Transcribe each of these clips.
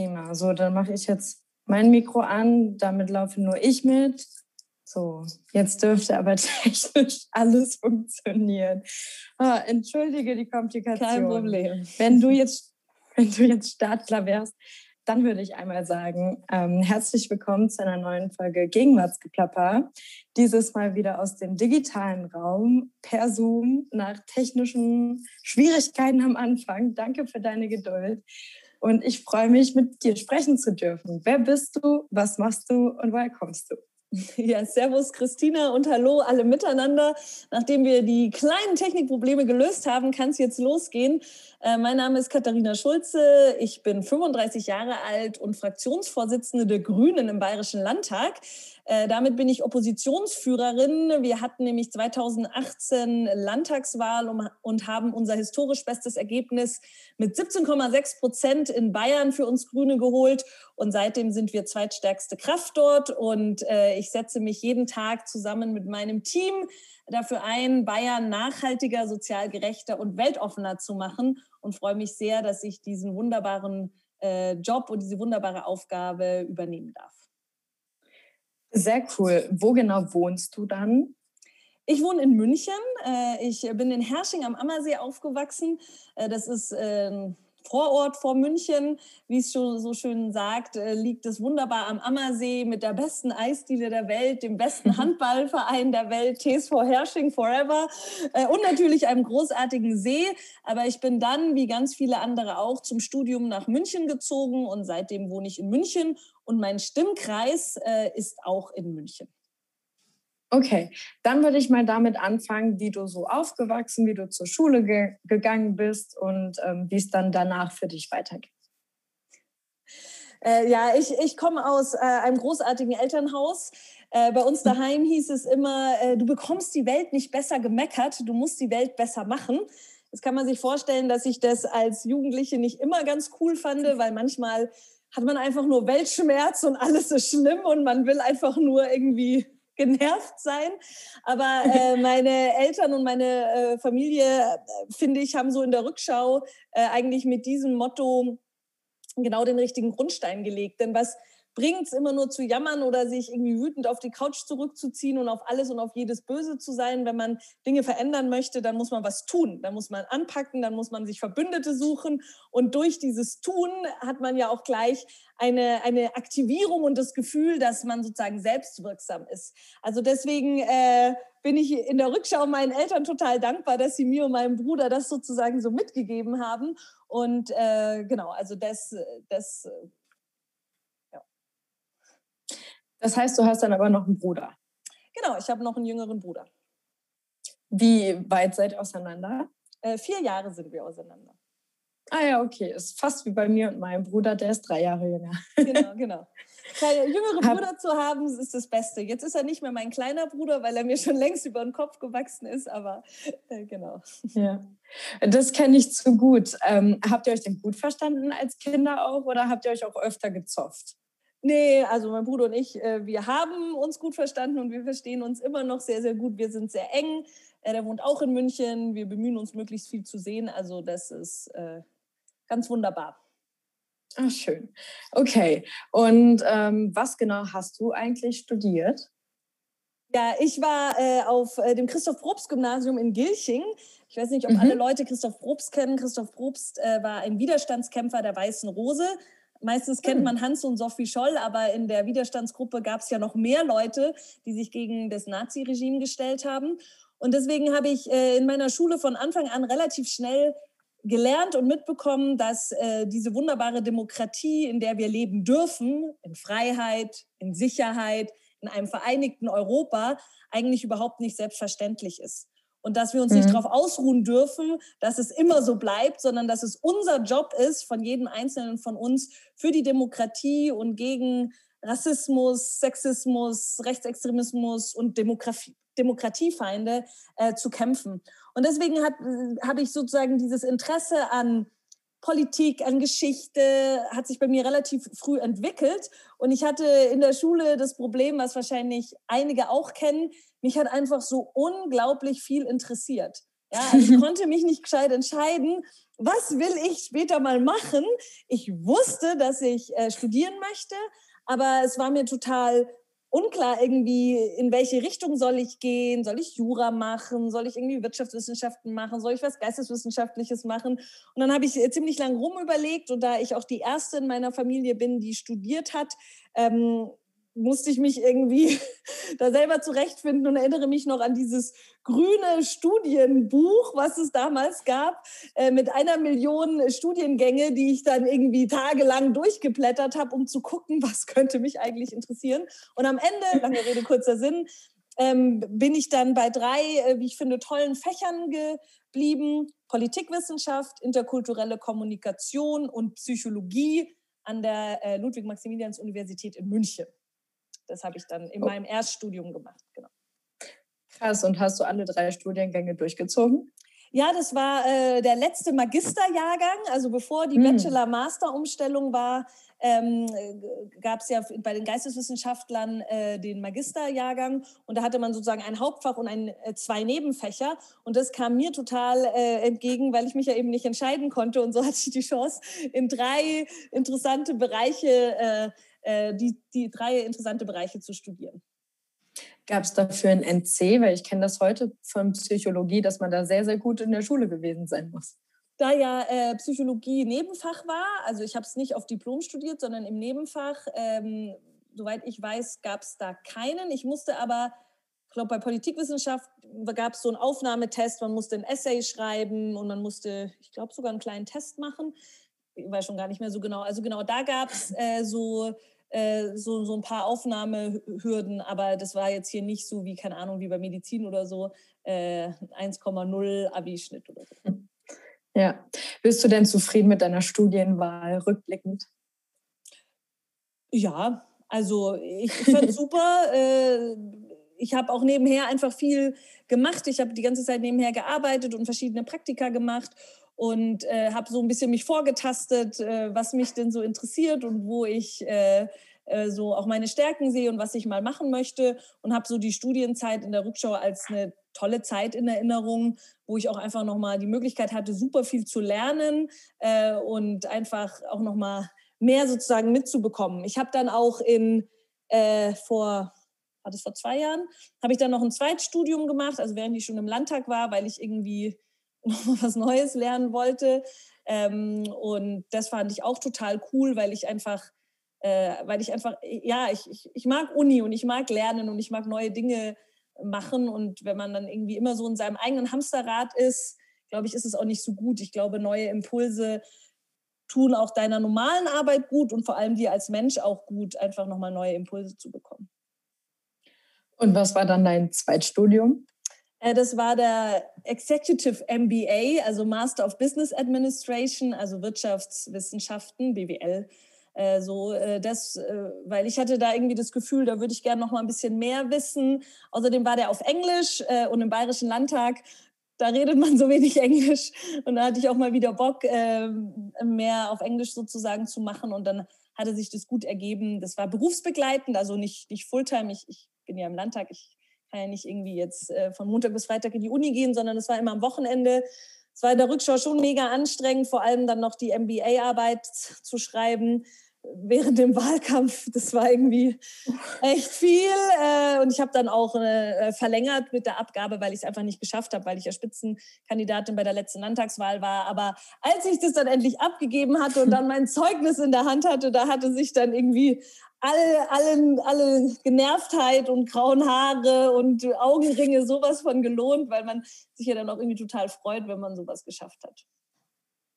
Prima. So, dann mache ich jetzt mein Mikro an. Damit laufe nur ich mit. So, jetzt dürfte aber technisch alles funktionieren. Oh, entschuldige die Komplikation. Kein Problem. Wenn du jetzt, wenn du jetzt Startklar wärst, dann würde ich einmal sagen, ähm, herzlich willkommen zu einer neuen Folge Gegenwartsgeplapper. Dieses Mal wieder aus dem digitalen Raum per Zoom nach technischen Schwierigkeiten am Anfang. Danke für deine Geduld. Und ich freue mich, mit dir sprechen zu dürfen. Wer bist du? Was machst du? Und woher kommst du? Ja, Servus Christina und Hallo alle miteinander. Nachdem wir die kleinen Technikprobleme gelöst haben, kann es jetzt losgehen. Äh, mein Name ist Katharina Schulze. Ich bin 35 Jahre alt und Fraktionsvorsitzende der Grünen im Bayerischen Landtag. Äh, damit bin ich Oppositionsführerin. Wir hatten nämlich 2018 Landtagswahl um, und haben unser historisch bestes Ergebnis mit 17,6 Prozent in Bayern für uns Grüne geholt. Und seitdem sind wir zweitstärkste Kraft dort. Und äh, ich setze mich jeden Tag zusammen mit meinem Team dafür ein, Bayern nachhaltiger, sozial gerechter und weltoffener zu machen. Und freue mich sehr, dass ich diesen wunderbaren äh, Job und diese wunderbare Aufgabe übernehmen darf. Sehr cool. Wo genau wohnst du dann? Ich wohne in München. Äh, ich bin in Hersching am Ammersee aufgewachsen. Äh, das ist ähm, Vorort vor München, wie es schon so schön sagt, äh, liegt es wunderbar am Ammersee mit der besten Eisdiele der Welt, dem besten Handballverein der Welt, TSV Hersching Forever und natürlich einem großartigen See. Aber ich bin dann, wie ganz viele andere auch, zum Studium nach München gezogen und seitdem wohne ich in München und mein Stimmkreis äh, ist auch in München. Okay, dann würde ich mal damit anfangen, wie du so aufgewachsen, wie du zur Schule ge gegangen bist und ähm, wie es dann danach für dich weitergeht. Äh, ja, ich, ich komme aus äh, einem großartigen Elternhaus. Äh, bei uns daheim hieß es immer, äh, du bekommst die Welt nicht besser gemeckert, du musst die Welt besser machen. Jetzt kann man sich vorstellen, dass ich das als Jugendliche nicht immer ganz cool fand, weil manchmal hat man einfach nur Weltschmerz und alles ist schlimm und man will einfach nur irgendwie genervt sein. Aber äh, meine Eltern und meine äh, Familie, äh, finde ich, haben so in der Rückschau äh, eigentlich mit diesem Motto genau den richtigen Grundstein gelegt. Denn was bringt es immer nur zu jammern oder sich irgendwie wütend auf die Couch zurückzuziehen und auf alles und auf jedes Böse zu sein. Wenn man Dinge verändern möchte, dann muss man was tun. Dann muss man anpacken, dann muss man sich Verbündete suchen. Und durch dieses Tun hat man ja auch gleich eine, eine Aktivierung und das Gefühl, dass man sozusagen selbstwirksam ist. Also deswegen äh, bin ich in der Rückschau meinen Eltern total dankbar, dass sie mir und meinem Bruder das sozusagen so mitgegeben haben. Und äh, genau, also das, das Das heißt, du hast dann aber noch einen Bruder. Genau, ich habe noch einen jüngeren Bruder. Wie weit seid ihr auseinander? Äh, vier Jahre sind wir auseinander. Ah ja, okay. Ist fast wie bei mir und meinem Bruder, der ist drei Jahre jünger. Genau, genau. Einen jüngeren Bruder zu haben, ist das Beste. Jetzt ist er nicht mehr mein kleiner Bruder, weil er mir schon längst über den Kopf gewachsen ist, aber äh, genau. Ja, das kenne ich zu gut. Ähm, habt ihr euch denn gut verstanden als Kinder auch oder habt ihr euch auch öfter gezofft? Nee, also mein Bruder und ich, äh, wir haben uns gut verstanden und wir verstehen uns immer noch sehr, sehr gut. Wir sind sehr eng. Äh, der wohnt auch in München. Wir bemühen uns, möglichst viel zu sehen. Also das ist äh, ganz wunderbar. Ach, schön. Okay. Und ähm, was genau hast du eigentlich studiert? Ja, ich war äh, auf äh, dem Christoph-Probst-Gymnasium in Gilching. Ich weiß nicht, ob mhm. alle Leute Christoph Probst kennen. Christoph Probst äh, war ein Widerstandskämpfer der Weißen Rose Meistens kennt hm. man Hans und Sophie Scholl, aber in der Widerstandsgruppe gab es ja noch mehr Leute, die sich gegen das Nazi-Regime gestellt haben. Und deswegen habe ich äh, in meiner Schule von Anfang an relativ schnell gelernt und mitbekommen, dass äh, diese wunderbare Demokratie, in der wir leben dürfen, in Freiheit, in Sicherheit, in einem vereinigten Europa, eigentlich überhaupt nicht selbstverständlich ist und dass wir uns mhm. nicht darauf ausruhen dürfen, dass es immer so bleibt, sondern dass es unser Job ist, von jedem Einzelnen von uns für die Demokratie und gegen Rassismus, Sexismus, Rechtsextremismus und Demokratie, Demokratiefeinde äh, zu kämpfen. Und deswegen äh, habe ich sozusagen dieses Interesse an Politik, an Geschichte hat sich bei mir relativ früh entwickelt. Und ich hatte in der Schule das Problem, was wahrscheinlich einige auch kennen, mich hat einfach so unglaublich viel interessiert. Ja, also ich konnte mich nicht gescheit entscheiden was will ich später mal machen? Ich wusste, dass ich äh, studieren möchte, aber es war mir total unklar irgendwie, in welche Richtung soll ich gehen? Soll ich Jura machen? Soll ich irgendwie Wirtschaftswissenschaften machen? Soll ich was Geisteswissenschaftliches machen? Und dann habe ich äh, ziemlich lang rum überlegt und da ich auch die erste in meiner Familie bin, die studiert hat, ähm, musste ich mich irgendwie da selber zurechtfinden und erinnere mich noch an dieses grüne Studienbuch, was es damals gab, äh, mit einer Million Studiengänge, die ich dann irgendwie tagelang durchgeblättert habe, um zu gucken, was könnte mich eigentlich interessieren. Und am Ende, lange Rede, kurzer Sinn, ähm, bin ich dann bei drei, äh, wie ich finde, tollen Fächern geblieben. Politikwissenschaft, interkulturelle Kommunikation und Psychologie an der äh, Ludwig-Maximilians-Universität in München. Das habe ich dann in oh. meinem Erststudium gemacht. Genau. Krass. Und hast du alle drei Studiengänge durchgezogen? Ja, das war äh, der letzte Magisterjahrgang. Also bevor die hm. Bachelor-Master-Umstellung war, ähm, gab es ja bei den Geisteswissenschaftlern äh, den Magisterjahrgang und da hatte man sozusagen ein Hauptfach und ein, äh, zwei Nebenfächer und das kam mir total äh, entgegen, weil ich mich ja eben nicht entscheiden konnte und so hatte ich die Chance, in drei interessante Bereiche äh, die, die drei interessante Bereiche zu studieren. Gab es dafür ein NC? Weil ich kenne das heute von Psychologie, dass man da sehr, sehr gut in der Schule gewesen sein muss. Da ja äh, Psychologie Nebenfach war, also ich habe es nicht auf Diplom studiert, sondern im Nebenfach, ähm, soweit ich weiß, gab es da keinen. Ich musste aber, ich glaube, bei Politikwissenschaft gab es so einen Aufnahmetest, man musste ein Essay schreiben und man musste, ich glaube, sogar einen kleinen Test machen ich weiß schon gar nicht mehr so genau. Also genau, da gab es äh, so, äh, so, so ein paar Aufnahmehürden, aber das war jetzt hier nicht so wie, keine Ahnung, wie bei Medizin oder so, äh, 1,0 Abi-Schnitt oder so. Ja. Bist du denn zufrieden mit deiner Studienwahl rückblickend? Ja, also ich, fand super. Äh, ich habe auch nebenher einfach viel gemacht. Ich habe die ganze Zeit nebenher gearbeitet und verschiedene Praktika gemacht und äh, habe so ein bisschen mich vorgetastet, äh, was mich denn so interessiert und wo ich äh, äh, so auch meine Stärken sehe und was ich mal machen möchte und habe so die Studienzeit in der Rückschau als eine tolle Zeit in Erinnerung, wo ich auch einfach nochmal die Möglichkeit hatte, super viel zu lernen äh, und einfach auch nochmal mehr sozusagen mitzubekommen. Ich habe dann auch in äh, vor war das vor zwei Jahren, habe ich dann noch ein Zweitstudium gemacht, also während ich schon im Landtag war, weil ich irgendwie noch was Neues lernen wollte. Ähm, und das fand ich auch total cool, weil ich einfach, äh, weil ich einfach, ja, ich, ich, ich mag Uni und ich mag lernen und ich mag neue Dinge machen. Und wenn man dann irgendwie immer so in seinem eigenen Hamsterrad ist, glaube ich, ist es auch nicht so gut. Ich glaube, neue Impulse tun auch deiner normalen Arbeit gut und vor allem dir als Mensch auch gut, einfach nochmal neue Impulse zu bekommen. Und was war dann dein Zweitstudium? Äh, das war der Executive MBA, also Master of Business Administration, also Wirtschaftswissenschaften, BWL. Äh, so äh, das, weil ich hatte da irgendwie das Gefühl, da würde ich gerne noch mal ein bisschen mehr wissen. Außerdem war der auf Englisch und im Bayerischen Landtag da redet man so wenig Englisch und da hatte ich auch mal wieder Bock, mehr auf Englisch sozusagen zu machen und dann hatte sich das gut ergeben. Das war berufsbegleitend, also nicht, nicht Fulltime. Ich, ich bin ja im Landtag, ich kann ja nicht irgendwie jetzt äh, von Montag bis Freitag in die Uni gehen, sondern es war immer am Wochenende. Es war in der Rückschau schon mega anstrengend, vor allem dann noch die MBA-Arbeit zu schreiben während dem Wahlkampf. Das war irgendwie echt viel. Äh, und ich habe dann auch äh, verlängert mit der Abgabe, weil ich es einfach nicht geschafft habe, weil ich ja Spitzenkandidatin bei der letzten Landtagswahl war. Aber als ich das dann endlich abgegeben hatte und dann mein Zeugnis in der Hand hatte, da hatte sich dann irgendwie alle, alle, alle Genervtheit und grauen Haare und Augenringe sowas von gelohnt, weil man sich ja dann auch irgendwie total freut, wenn man sowas geschafft hat.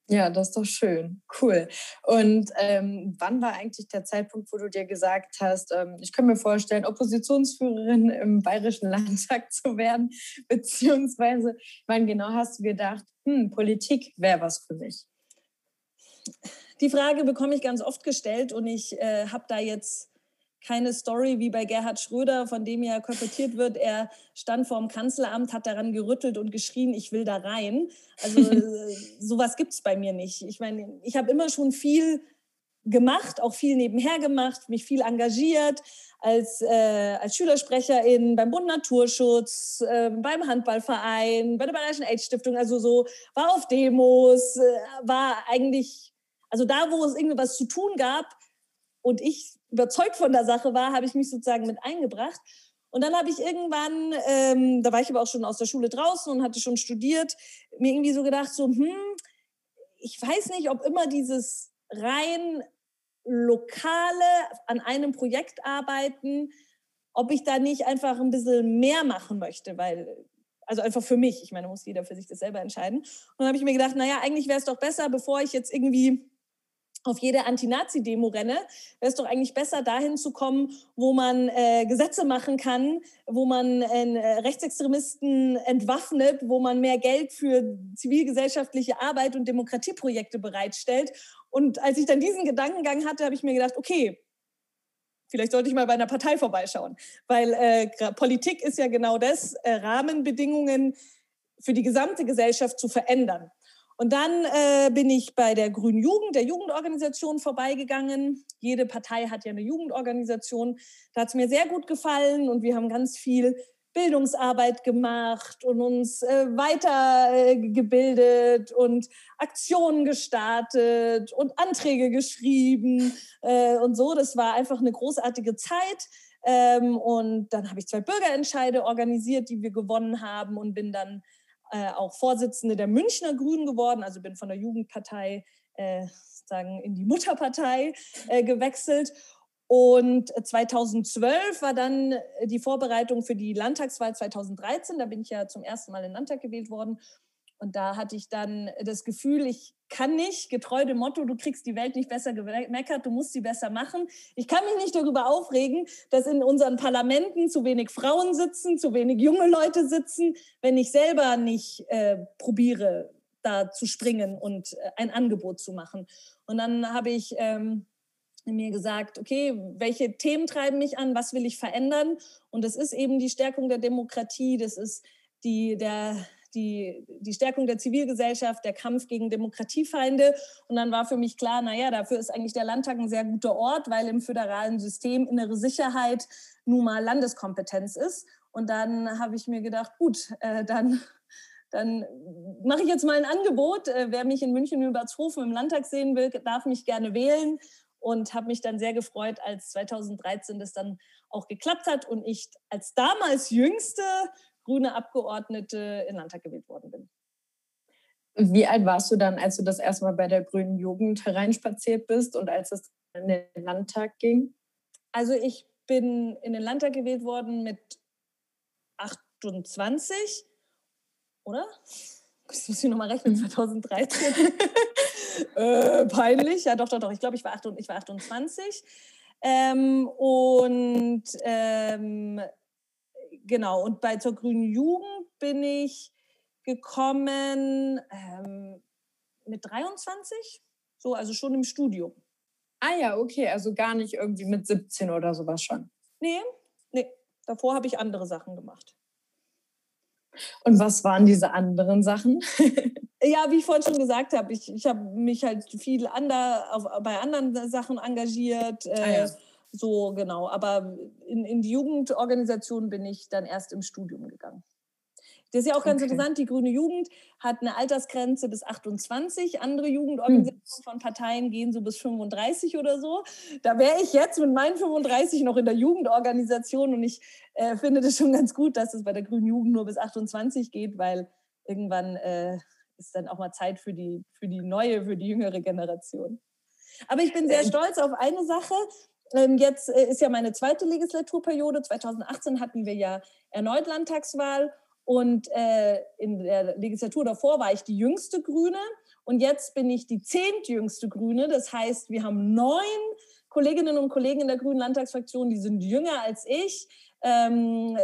Ja, das ist doch schön. Cool. Und ähm, wann war eigentlich der Zeitpunkt, wo du dir gesagt hast, ähm, ich kann mir vorstellen, Oppositionsführerin im Bayerischen Landtag zu werden? Beziehungsweise, wann genau hast du gedacht, hm, Politik wäre was für mich? Die Frage bekomme ich ganz oft gestellt und ich äh, habe da jetzt keine Story wie bei Gerhard Schröder, von dem ja kolportiert wird, er stand vor dem Kanzleramt, hat daran gerüttelt und geschrien, ich will da rein. Also äh, sowas gibt es bei mir nicht. Ich meine, ich habe immer schon viel gemacht, auch viel nebenher gemacht, mich viel engagiert als, äh, als Schülersprecherin beim Bund Naturschutz, äh, beim Handballverein, bei der Bayerischen AIDS-Stiftung, also so, war auf Demos, äh, war eigentlich, also da, wo es irgendwie was zu tun gab und ich überzeugt von der Sache war, habe ich mich sozusagen mit eingebracht. Und dann habe ich irgendwann, ähm, da war ich aber auch schon aus der Schule draußen und hatte schon studiert, mir irgendwie so gedacht, so, hm, ich weiß nicht, ob immer dieses rein lokale an einem Projekt arbeiten, ob ich da nicht einfach ein bisschen mehr machen möchte, weil also einfach für mich, ich meine, muss jeder für sich das selber entscheiden. Und dann habe ich mir gedacht, naja, eigentlich wäre es doch besser, bevor ich jetzt irgendwie auf jede Anti-Nazi-Demo renne, wäre es doch eigentlich besser, dahin zu kommen, wo man äh, Gesetze machen kann, wo man äh, Rechtsextremisten entwaffnet, wo man mehr Geld für zivilgesellschaftliche Arbeit und Demokratieprojekte bereitstellt. Und als ich dann diesen Gedankengang hatte, habe ich mir gedacht, okay, vielleicht sollte ich mal bei einer Partei vorbeischauen, weil äh, Politik ist ja genau das, äh, Rahmenbedingungen für die gesamte Gesellschaft zu verändern. Und dann äh, bin ich bei der Grünen Jugend, der Jugendorganisation, vorbeigegangen. Jede Partei hat ja eine Jugendorganisation. Da hat es mir sehr gut gefallen und wir haben ganz viel Bildungsarbeit gemacht und uns äh, weitergebildet äh, und Aktionen gestartet und Anträge geschrieben äh, und so. Das war einfach eine großartige Zeit. Ähm, und dann habe ich zwei Bürgerentscheide organisiert, die wir gewonnen haben und bin dann äh, auch Vorsitzende der Münchner Grünen geworden, also bin von der Jugendpartei äh, sagen in die Mutterpartei äh, gewechselt. Und 2012 war dann die Vorbereitung für die Landtagswahl 2013. Da bin ich ja zum ersten Mal in den Landtag gewählt worden. Und da hatte ich dann das Gefühl, ich kann nicht, getreu dem Motto, du kriegst die Welt nicht besser gemeckert, du musst sie besser machen. Ich kann mich nicht darüber aufregen, dass in unseren Parlamenten zu wenig Frauen sitzen, zu wenig junge Leute sitzen, wenn ich selber nicht äh, probiere, da zu springen und äh, ein Angebot zu machen. Und dann habe ich ähm, mir gesagt, okay, welche Themen treiben mich an, was will ich verändern? Und das ist eben die Stärkung der Demokratie, das ist die, der, die, die Stärkung der Zivilgesellschaft, der Kampf gegen Demokratiefeinde. Und dann war für mich klar, naja, dafür ist eigentlich der Landtag ein sehr guter Ort, weil im föderalen System innere Sicherheit nun mal Landeskompetenz ist. Und dann habe ich mir gedacht, gut, äh, dann dann mache ich jetzt mal ein Angebot. Äh, wer mich in München Übertshofen im Landtag sehen will, darf mich gerne wählen. Und habe mich dann sehr gefreut, als 2013 das dann auch geklappt hat und ich als damals jüngste grüne Abgeordnete in Landtag gewählt worden bin. Wie alt warst du dann, als du das erste Mal bei der Grünen Jugend hereinspaziert bist und als es in den Landtag ging? Also ich bin in den Landtag gewählt worden mit 28, oder? Das muss ich nochmal rechnen, 2013. Mhm. äh, peinlich, ja doch, doch, doch. Ich glaube, ich, war ich war 28. Ähm, und ähm, genau, und bei zur Grünen Jugend bin ich gekommen ähm, mit 23, so, also schon im Studium. Ah ja, okay, also gar nicht irgendwie mit 17 oder sowas schon. Nee, nee, davor habe ich andere Sachen gemacht. Und was waren diese anderen Sachen? ja, wie ich vorhin schon gesagt habe, ich, ich habe mich halt viel ander, auf, bei anderen Sachen engagiert. Äh, ah, ja. So, genau. Aber in, in die Jugendorganisation bin ich dann erst im Studium gegangen. Das ist ja auch ganz okay. interessant. Die Grüne Jugend hat eine Altersgrenze bis 28. Andere Jugendorganisationen hm. von Parteien gehen so bis 35 oder so. Da wäre ich jetzt mit meinen 35 noch in der Jugendorganisation und ich äh, finde das schon ganz gut, dass es bei der Grünen Jugend nur bis 28 geht, weil irgendwann äh, ist dann auch mal Zeit für die, für die neue, für die jüngere Generation. Aber ich bin sehr ähm. stolz auf eine Sache. Ähm, jetzt äh, ist ja meine zweite Legislaturperiode. 2018 hatten wir ja erneut Landtagswahl und äh, in der Legislatur davor war ich die jüngste Grüne und jetzt bin ich die zehntjüngste Grüne. Das heißt, wir haben neun Kolleginnen und Kollegen in der Grünen Landtagsfraktion, die sind jünger als ich. Ähm,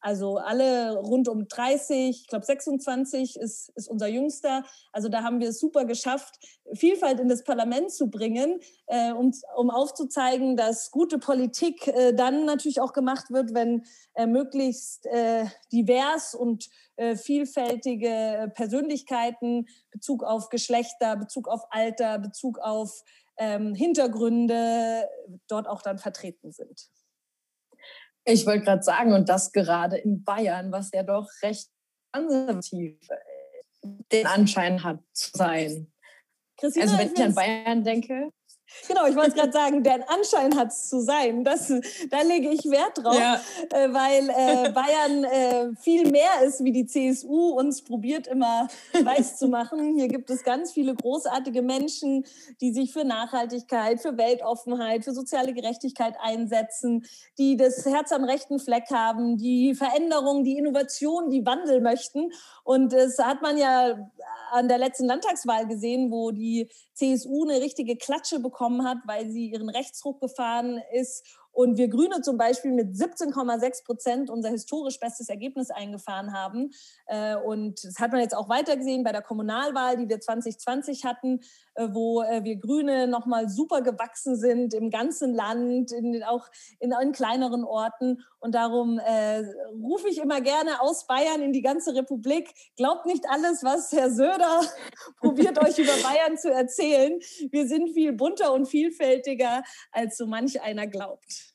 also alle rund um 30, ich glaube 26 ist, ist unser Jüngster. Also da haben wir es super geschafft, Vielfalt in das Parlament zu bringen, äh, um, um aufzuzeigen, dass gute Politik äh, dann natürlich auch gemacht wird, wenn äh, möglichst äh, divers und äh, vielfältige Persönlichkeiten, Bezug auf Geschlechter, Bezug auf Alter, Bezug auf ähm, Hintergründe dort auch dann vertreten sind. Ich wollte gerade sagen, und das gerade in Bayern, was ja doch recht konservativ äh, den Anschein hat zu sein. Christina, also wenn ich an Bayern denke, Genau, ich wollte gerade sagen, deren Anschein hat es zu sein. Das, da lege ich Wert drauf, ja. äh, weil äh, Bayern äh, viel mehr ist, wie die CSU uns probiert immer weiß zu machen. Hier gibt es ganz viele großartige Menschen, die sich für Nachhaltigkeit, für Weltoffenheit, für soziale Gerechtigkeit einsetzen, die das Herz am rechten Fleck haben, die Veränderung, die Innovation, die Wandel möchten. Und das hat man ja an der letzten Landtagswahl gesehen, wo die CSU eine richtige Klatsche bekommen hat, weil sie ihren Rechtsruck gefahren ist und wir Grüne zum Beispiel mit 17,6 Prozent unser historisch bestes Ergebnis eingefahren haben. Äh, und das hat man jetzt auch weitergesehen bei der Kommunalwahl, die wir 2020 hatten, äh, wo äh, wir Grüne nochmal super gewachsen sind im ganzen Land, in, auch in, in kleineren Orten. Und darum äh, rufe ich immer gerne aus Bayern in die ganze Republik. Glaubt nicht alles, was Herr Söder probiert euch über Bayern zu erzählen. Wir sind viel bunter und vielfältiger, als so manch einer glaubt.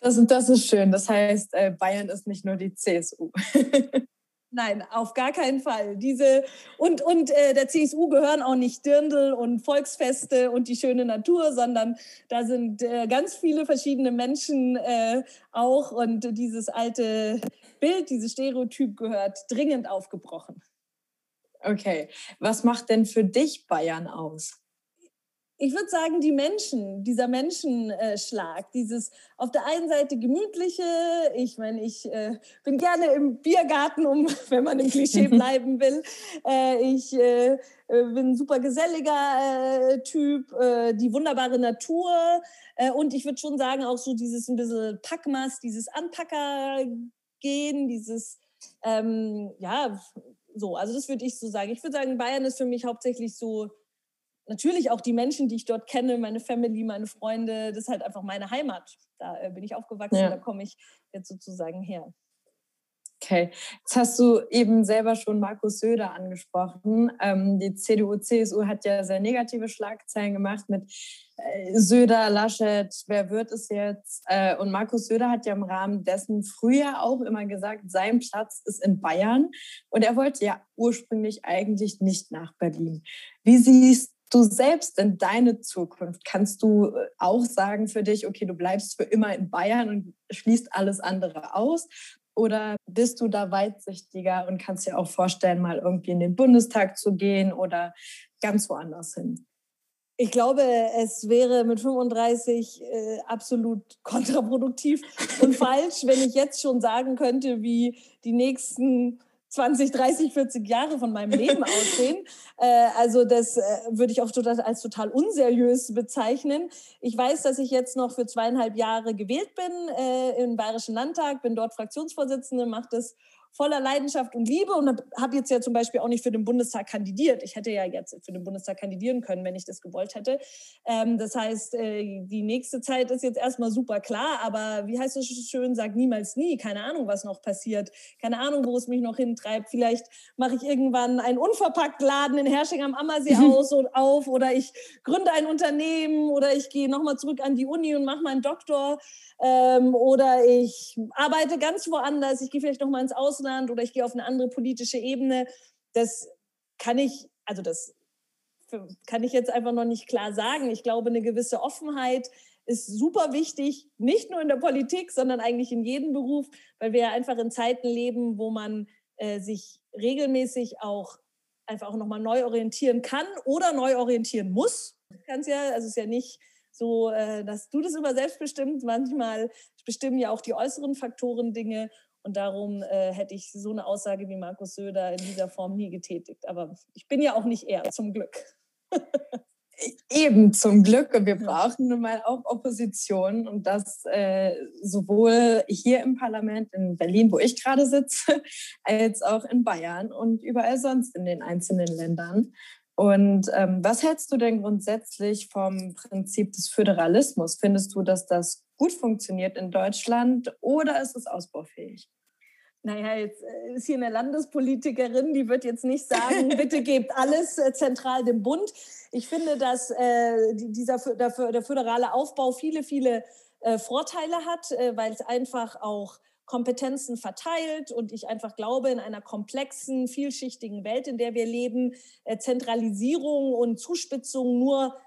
Das, das ist schön. Das heißt, äh, Bayern ist nicht nur die CSU. Nein, auf gar keinen Fall. Diese und und äh, der CSU gehören auch nicht Dirndl und Volksfeste und die schöne Natur, sondern da sind äh, ganz viele verschiedene Menschen äh, auch und dieses alte Bild, dieses Stereotyp gehört dringend aufgebrochen. Okay, was macht denn für dich Bayern aus? Ich würde sagen, die Menschen, dieser Menschenschlag, dieses auf der einen Seite gemütliche, ich meine, ich äh, bin gerne im Biergarten, um, wenn man im Klischee bleiben will. Äh, ich äh, bin ein super geselliger äh, Typ, äh, die wunderbare Natur äh, und ich würde schon sagen, auch so dieses ein bisschen Packmas, dieses Anpackergehen, dieses, ähm, ja, so, also das würde ich so sagen. Ich würde sagen, Bayern ist für mich hauptsächlich so natürlich auch die Menschen, die ich dort kenne, meine Family, meine Freunde, das ist halt einfach meine Heimat. Da äh, bin ich aufgewachsen, ja. da komme ich jetzt sozusagen her. Okay, jetzt hast du eben selber schon Markus Söder angesprochen. Ähm, die CDU, CSU hat ja sehr negative Schlagzeilen gemacht mit äh, Söder, Laschet, wer wird es jetzt? Äh, und Markus Söder hat ja im Rahmen dessen früher auch immer gesagt, sein Platz ist in Bayern. Und er wollte ja ursprünglich eigentlich nicht nach Berlin. Wie siehst du selbst in deine Zukunft? Kannst du äh, auch sagen für dich, okay, du bleibst für immer in Bayern und schließt alles andere aus? Oder bist du da weitsichtiger und kannst dir auch vorstellen, mal irgendwie in den Bundestag zu gehen oder ganz woanders hin? Ich glaube, es wäre mit 35 äh, absolut kontraproduktiv und falsch, wenn ich jetzt schon sagen könnte, wie die nächsten 20, 30, 40 Jahre von meinem Leben aussehen. Äh, also das äh, würde ich auch total, als total unseriös bezeichnen. Ich weiß, dass ich jetzt noch für zweieinhalb Jahre gewählt bin äh, im Bayerischen Landtag, bin dort Fraktionsvorsitzende, mache das voller Leidenschaft und Liebe und habe jetzt ja zum Beispiel auch nicht für den Bundestag kandidiert. Ich hätte ja jetzt für den Bundestag kandidieren können, wenn ich das gewollt hätte. Ähm, das heißt, äh, die nächste Zeit ist jetzt erstmal super klar, aber wie heißt es schön, sag niemals nie. Keine Ahnung, was noch passiert. Keine Ahnung, wo es mich noch hintreibt. Vielleicht mache ich irgendwann einen unverpackt Laden in Hersching am Ammersee aus und auf oder ich gründe ein Unternehmen oder ich gehe nochmal zurück an die Uni und mache meinen Doktor ähm, oder ich arbeite ganz woanders, ich gehe vielleicht noch mal ins Ausland oder ich gehe auf eine andere politische Ebene. Das kann ich, also das kann ich jetzt einfach noch nicht klar sagen. Ich glaube, eine gewisse Offenheit ist super wichtig, nicht nur in der Politik, sondern eigentlich in jedem Beruf, weil wir ja einfach in Zeiten leben, wo man äh, sich regelmäßig auch einfach auch nochmal neu orientieren kann oder neu orientieren muss. Kannst ja, also es ist ja nicht so, äh, dass du das immer selbstbestimmt. Manchmal bestimmen ja auch die äußeren Faktoren Dinge. Und darum äh, hätte ich so eine Aussage wie Markus Söder in dieser Form nie getätigt. Aber ich bin ja auch nicht er, zum Glück. Eben zum Glück. Und wir brauchen nun mal auch Opposition und das äh, sowohl hier im Parlament in Berlin, wo ich gerade sitze, als auch in Bayern und überall sonst in den einzelnen Ländern. Und ähm, was hältst du denn grundsätzlich vom Prinzip des Föderalismus? Findest du, dass das gut funktioniert in Deutschland oder ist es ausbaufähig? naja, jetzt äh, ist hier eine Landespolitikerin, die wird jetzt nicht sagen, bitte gebt alles äh, zentral dem Bund. Ich finde, dass äh, dieser der, der föderale Aufbau viele, viele äh, Vorteile hat, äh, weil es einfach auch Kompetenzen verteilt und ich einfach glaube, in einer komplexen, vielschichtigen Welt, in der wir leben, äh, Zentralisierung und Zuspitzung nur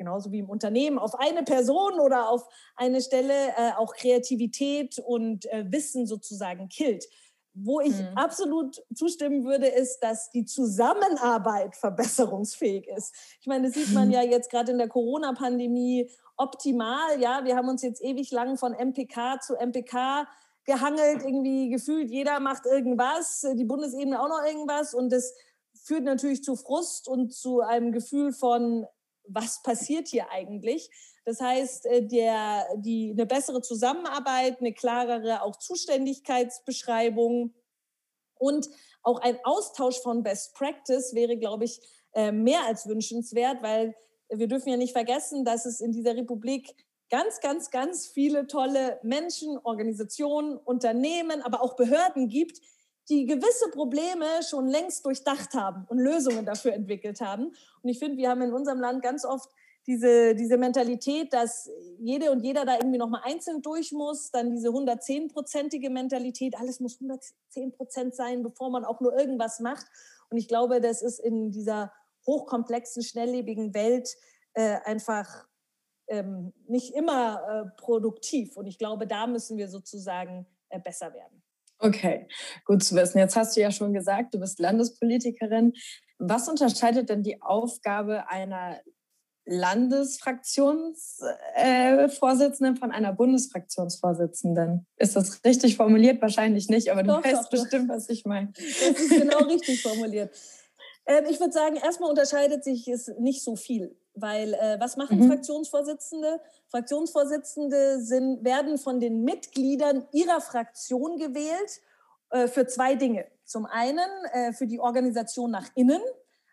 genauso wie im Unternehmen, auf eine Person oder auf eine Stelle äh, auch Kreativität und äh, Wissen sozusagen killt. Wo ich mhm. absolut zustimmen würde, ist, dass die Zusammenarbeit verbesserungsfähig ist. Ich meine, das sieht man mhm. ja jetzt gerade in der Corona-Pandemie optimal. Ja, wir haben uns jetzt ewig lang von MPK zu MPK gehangelt, irgendwie gefühlt, jeder macht irgendwas, die Bundesebene auch noch irgendwas und das führt natürlich zu Frust und zu einem Gefühl von was passiert hier eigentlich. Das heißt, äh, der, die, eine bessere Zusammenarbeit, eine klarere auch Zuständigkeitsbeschreibung und auch ein Austausch von Best Practice wäre, glaube ich, äh, mehr als wünschenswert, weil wir dürfen ja nicht vergessen, dass es in dieser Republik ganz, ganz, ganz viele tolle Menschen, Organisationen, Unternehmen, aber auch Behörden gibt, die gewisse Probleme schon längst durchdacht haben und Lösungen dafür entwickelt haben. Und ich finde, wir haben in unserem Land ganz oft diese, diese Mentalität, dass jede und jeder da irgendwie nochmal einzeln durch muss, dann diese 110-prozentige Mentalität, alles muss 110 Prozent sein, bevor man auch nur irgendwas macht. Und ich glaube, das ist in dieser hochkomplexen, schnelllebigen Welt äh, einfach ähm, nicht immer äh, produktiv. Und ich glaube, da müssen wir sozusagen äh, besser werden. Okay, gut zu wissen. Jetzt hast du ja schon gesagt, du bist Landespolitikerin. Was unterscheidet denn die Aufgabe einer Landesfraktionsvorsitzenden äh, von einer Bundesfraktionsvorsitzenden? Ist das richtig formuliert? Wahrscheinlich nicht, aber du doch, weißt doch, bestimmt, was ich meine. Das ist genau richtig formuliert. Ähm, ich würde sagen, erstmal unterscheidet sich es nicht so viel, weil äh, was machen mhm. Fraktionsvorsitzende? Fraktionsvorsitzende sind, werden von den Mitgliedern ihrer Fraktion gewählt äh, für zwei Dinge. Zum einen äh, für die Organisation nach innen.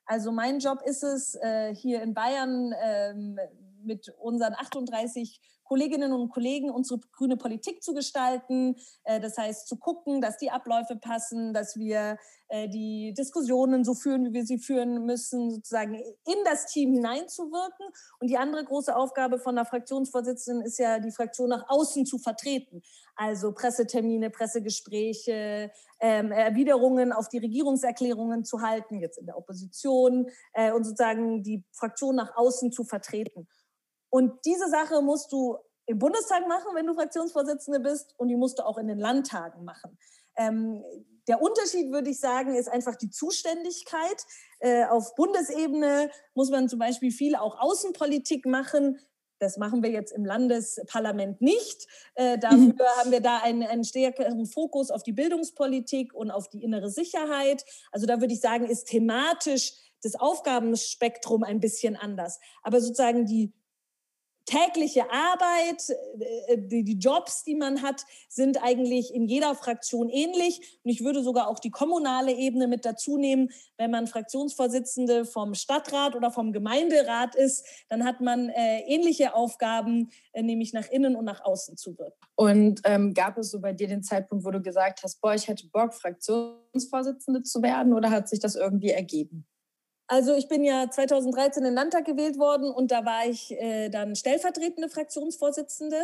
Also mein Job ist es, äh, hier in Bayern ähm, mit unseren 38 Kolleginnen und Kollegen unsere grüne Politik zu gestalten. Äh, das heißt, zu gucken, dass die Abläufe passen, dass wir äh, die Diskussionen so führen, wie wir sie führen müssen, sozusagen in das Team hineinzuwirken. Und die andere große Aufgabe von der Fraktionsvorsitzenden ist ja, die Fraktion nach außen zu vertreten. Also Pressetermine, Pressegespräche, ähm, Erwiderungen auf die Regierungserklärungen zu halten, jetzt in der Opposition, äh, und sozusagen die Fraktion nach außen zu vertreten. Und diese Sache musst du im Bundestag machen, wenn du Fraktionsvorsitzende bist, und die musst du auch in den Landtagen machen. Ähm, der Unterschied, würde ich sagen, ist einfach die Zuständigkeit. Äh, auf Bundesebene muss man zum Beispiel viel auch Außenpolitik machen. Das machen wir jetzt im Landesparlament nicht. Äh, dafür haben wir da einen, einen stärkeren Fokus auf die Bildungspolitik und auf die innere Sicherheit. Also da würde ich sagen, ist thematisch das Aufgabenspektrum ein bisschen anders. Aber sozusagen die tägliche Arbeit, äh, die, die, Jobs, die man hat, sind eigentlich in jeder Fraktion ähnlich. Und ich würde sogar auch die kommunale Ebene mit dazu nehmen. Wenn man Fraktionsvorsitzende vom Stadtrat oder vom Gemeinderat ist, dann hat man äh, ähnliche Aufgaben, äh, nämlich nach innen und nach außen zu wirken. Und ähm, gab es so bei dir den Zeitpunkt, wo du gesagt hast, boah, ich hätte Bock, Fraktionsvorsitzende zu werden, oder hat sich das irgendwie ergeben? Also ich bin ja 2013 in den Landtag gewählt worden und da war ich äh, dann stellvertretende Fraktionsvorsitzende.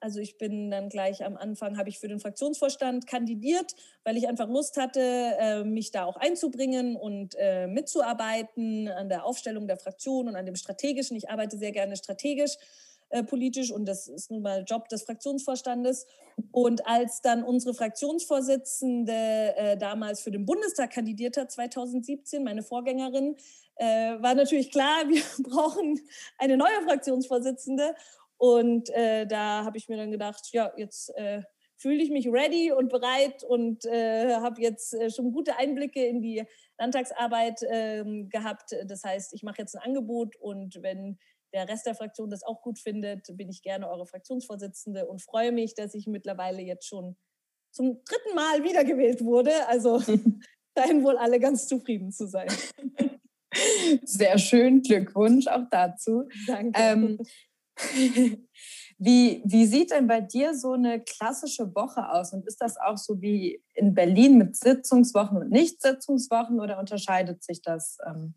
Also ich bin dann gleich am Anfang, habe ich für den Fraktionsvorstand kandidiert, weil ich einfach Lust hatte, äh, mich da auch einzubringen und äh, mitzuarbeiten an der Aufstellung der Fraktion und an dem strategischen. Ich arbeite sehr gerne strategisch äh, politisch und das ist nun mal Job des Fraktionsvorstandes. Und als dann unsere Fraktionsvorsitzende äh, damals für den Bundestag kandidiert hat, 2017, meine Vorgängerin, äh, war natürlich klar, wir brauchen eine neue Fraktionsvorsitzende. Und äh, da habe ich mir dann gedacht, ja, jetzt äh, fühle ich mich ready und bereit und äh, habe jetzt äh, schon gute Einblicke in die Landtagsarbeit ähm, gehabt. Das heißt, ich mache jetzt ein Angebot und wenn der Rest der Fraktion das auch gut findet, bin ich gerne eure Fraktionsvorsitzende und freue mich, dass ich mittlerweile jetzt schon zum dritten Mal wiedergewählt wurde. Also scheinen wohl alle ganz zufrieden zu sein. Sehr schön, Glückwunsch auch dazu. Danke. Ähm, Wie, wie sieht denn bei dir so eine klassische Woche aus? Und ist das auch so wie in Berlin mit Sitzungswochen und Nicht-Sitzungswochen oder unterscheidet sich das ähm,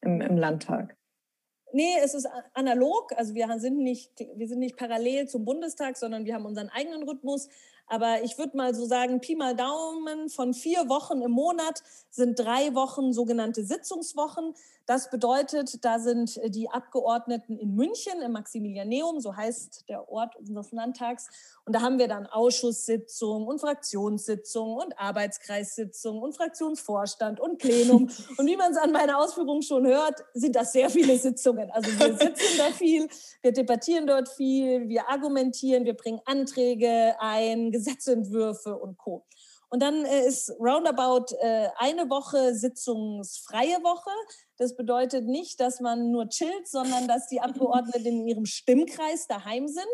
im, im Landtag? Nee, es ist analog. Also wir sind nicht, wir sind nicht parallel zum Bundestag, sondern wir haben unseren eigenen Rhythmus. Aber ich würde mal so sagen, Pi mal Daumen, von vier Wochen im Monat sind drei Wochen sogenannte Sitzungswochen. Das bedeutet, da sind äh, die Abgeordneten in München im Maximilianeum, so heißt der Ort unseres Landtags. Und da haben wir dann Ausschusssitzungen und Fraktionssitzungen und Arbeitskreissitzungen und Fraktionsvorstand und Plenum. Und wie man es an meiner Ausführung schon hört, sind das sehr viele Sitzungen. Also wir sitzen da viel, wir debattieren dort viel, wir argumentieren, wir bringen Anträge ein, Gesetzentwürfe und Co. Und dann äh, ist roundabout äh, eine Woche sitzungsfreie Woche. Das bedeutet nicht, dass man nur chillt, sondern dass die Abgeordneten in ihrem Stimmkreis daheim sind.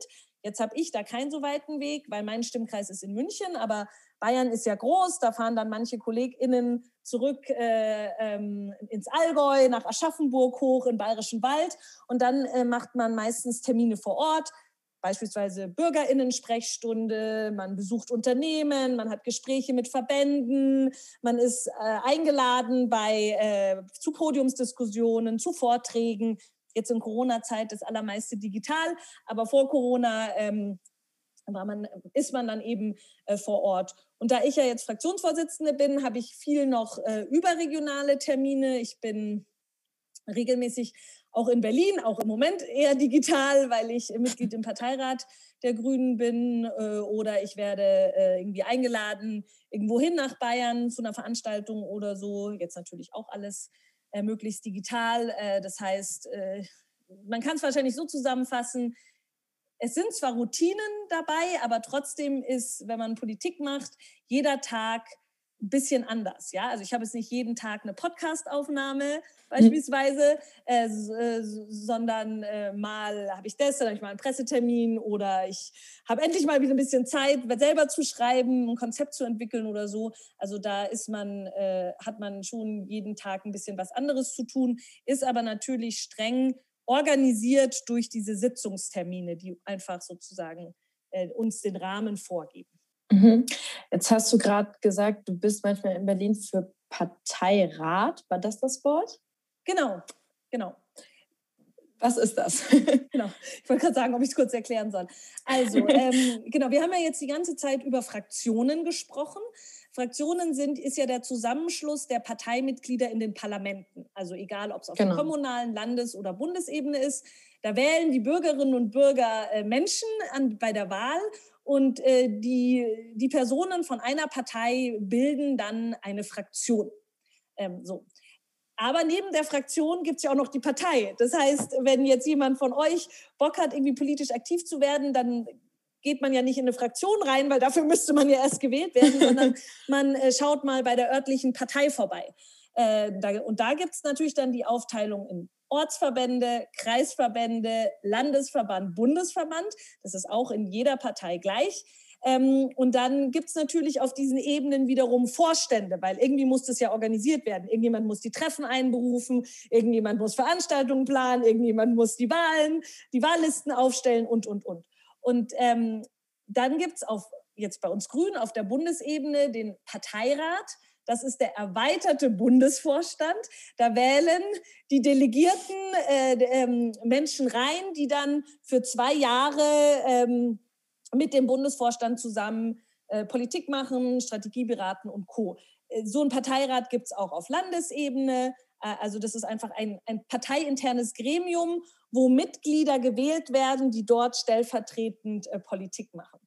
Jetzt habe ich da keinen so weiten Weg, weil mein Stimmkreis ist in München, aber Bayern ist ja groß, da fahren dann manche KollegInnen zurück äh, ähm, ins Allgäu, nach Aschaffenburg hoch, in Bayerischen Wald und dann äh, macht man meistens Termine vor Ort beispielsweise Bürgerinnen-Sprechstunde, man besucht Unternehmen, man hat Gespräche mit Verbänden, man ist äh, eingeladen bei, äh, zu Podiumsdiskussionen, zu Vorträgen. Jetzt in Corona-Zeit das allermeiste digital, aber vor Corona ähm, war man, ist man dann eben äh, vor Ort. Und da ich ja jetzt Fraktionsvorsitzende bin, habe ich viel noch äh, überregionale Termine. Ich bin regelmäßig auch in Berlin, auch im Moment eher digital, weil ich Mitglied im Parteirat der Grünen bin äh, oder ich werde äh, irgendwie eingeladen irgendwo hin nach Bayern zu einer Veranstaltung oder so. Jetzt natürlich auch alles äh, möglichst digital. Äh, das heißt, äh, man kann es wahrscheinlich so zusammenfassen, es sind zwar Routinen dabei, aber trotzdem ist, wenn man Politik macht, jeder Tag ein bisschen anders. Ja, also ich habe jetzt nicht jeden Tag eine Podcastaufnahme beispielsweise, äh, äh, sondern äh, mal habe ich das, dann habe ich mal einen Pressetermin oder ich habe endlich mal wieder ein bisschen Zeit, selber zu schreiben, ein Konzept zu entwickeln oder so. Also da ist man, äh, hat man schon jeden Tag ein bisschen was anderes zu tun, ist aber natürlich streng organisiert durch diese Sitzungstermine, die einfach sozusagen äh, uns den Rahmen vorgeben. Mhm. Jetzt hast du gerade gesagt, du bist manchmal in Berlin für Parteirat. War das das Wort? Genau, genau. Was ist das? genau. Ich wollte gerade sagen, ob ich es kurz erklären soll. Also, ähm, genau, wir haben ja jetzt die ganze Zeit über Fraktionen gesprochen. Fraktionen sind, ist ja der Zusammenschluss der Parteimitglieder in den Parlamenten. Also egal, ob es auf genau. der kommunalen, Landes- oder Bundesebene ist. Da wählen die Bürgerinnen und Bürger äh, Menschen an, bei der Wahl und äh, die, die Personen von einer Partei bilden dann eine Fraktion. Ähm, so. Aber neben der Fraktion gibt es ja auch noch die Partei. Das heißt, wenn jetzt jemand von euch Bock hat, irgendwie politisch aktiv zu werden, dann geht man ja nicht in eine Fraktion rein, weil dafür müsste man ja erst gewählt werden, sondern man äh, schaut mal bei der örtlichen Partei vorbei. Äh, da, und da gibt es natürlich dann die Aufteilung in Ortsverbände, Kreisverbände, Landesverband, Bundesverband. Das ist auch in jeder Partei gleich. Ähm, und dann gibt es natürlich auf diesen Ebenen wiederum Vorstände, weil irgendwie muss das ja organisiert werden. Irgendjemand muss die Treffen einberufen, irgendjemand muss Veranstaltungen planen, irgendjemand muss die Wahlen, die Wahllisten aufstellen und, und, und. Und ähm, dann gibt es jetzt bei uns Grünen auf der Bundesebene den Parteirat. Das ist der erweiterte Bundesvorstand. Da wählen die Delegierten äh, ähm, Menschen rein, die dann für zwei Jahre ähm, mit dem Bundesvorstand zusammen äh, Politik machen, Strategie beraten und Co. Äh, so ein Parteirat gibt es auch auf Landesebene. Äh, also das ist einfach ein, ein parteiinternes Gremium, wo Mitglieder gewählt werden, die dort stellvertretend äh, Politik machen.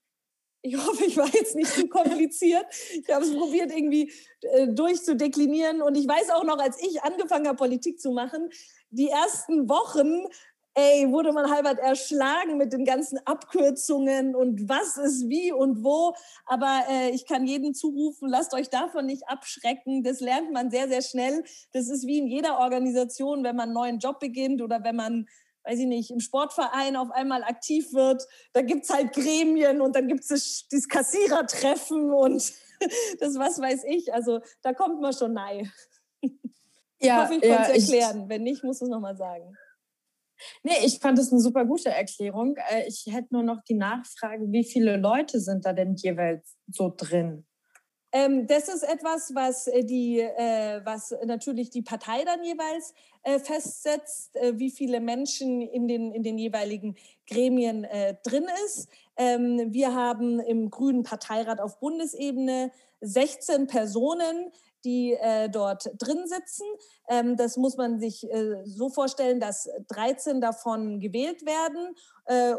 Ich hoffe, ich war jetzt nicht zu kompliziert. Ich habe es probiert, irgendwie äh, durchzudeklinieren. Und ich weiß auch noch, als ich angefangen habe, Politik zu machen, die ersten Wochen, ey, wurde man halbert erschlagen mit den ganzen Abkürzungen und was ist wie und wo. Aber äh, ich kann jedem zurufen, lasst euch davon nicht abschrecken. Das lernt man sehr, sehr schnell. Das ist wie in jeder Organisation, wenn man einen neuen Job beginnt oder wenn man weiß ich nicht, im Sportverein auf einmal aktiv wird, da gibt es halt Gremien und dann gibt es das, Kassierertreffen und das was weiß ich. Also da kommt man schon nahe. Ja, ich hoffe, ich ja, konnte es erklären. Wenn nicht, muss ich es nochmal sagen. Nee, ich fand es eine super gute Erklärung. Äh, ich hätte nur noch die Nachfrage, wie viele Leute sind da denn jeweils so drin? Ähm, das ist etwas, was, äh, die, äh, was natürlich die Partei dann jeweils äh, festsetzt, äh, wie viele Menschen in den, in den jeweiligen Gremien äh, drin ist. Ähm, wir haben im Grünen Parteirat auf Bundesebene 16 Personen, die äh, dort drin sitzen. Ähm, das muss man sich so vorstellen, dass 13 davon gewählt werden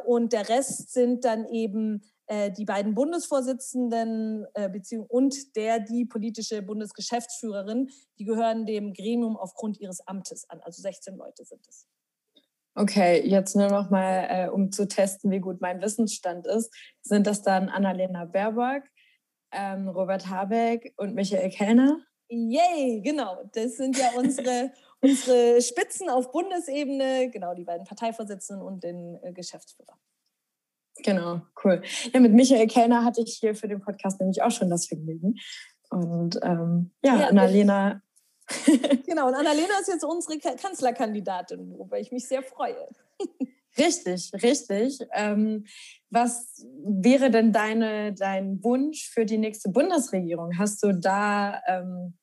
und der Rest sind dann eben die beiden Bundesvorsitzenden äh, und der die politische Bundesgeschäftsführerin, die gehören dem Gremium aufgrund ihres Amtes an. Also 16 Leute sind es. Okay, jetzt nur noch mal, äh, um zu testen, wie gut mein Wissensstand ist. Sind das dann Annalena Baerbock, ähm, Robert Habeck und Michael Kellner? Yay, genau. Das sind ja unsere, unsere Spitzen auf Bundesebene, genau, die beiden Parteivorsitzenden und den äh, Geschäftsführer. Genau, cool. Ja, mit Michael Kellner hatte ich hier für den Podcast nämlich auch schon das Vergnügen. Und ähm, ja, ja, Annalena. genau, und Annalena ist jetzt unsere Kanzlerkandidatin, worüber ich mich sehr freue. Richtig, richtig. Ähm, was wäre denn deine, dein Wunsch für die nächste Bundesregierung? Hast du da ähm,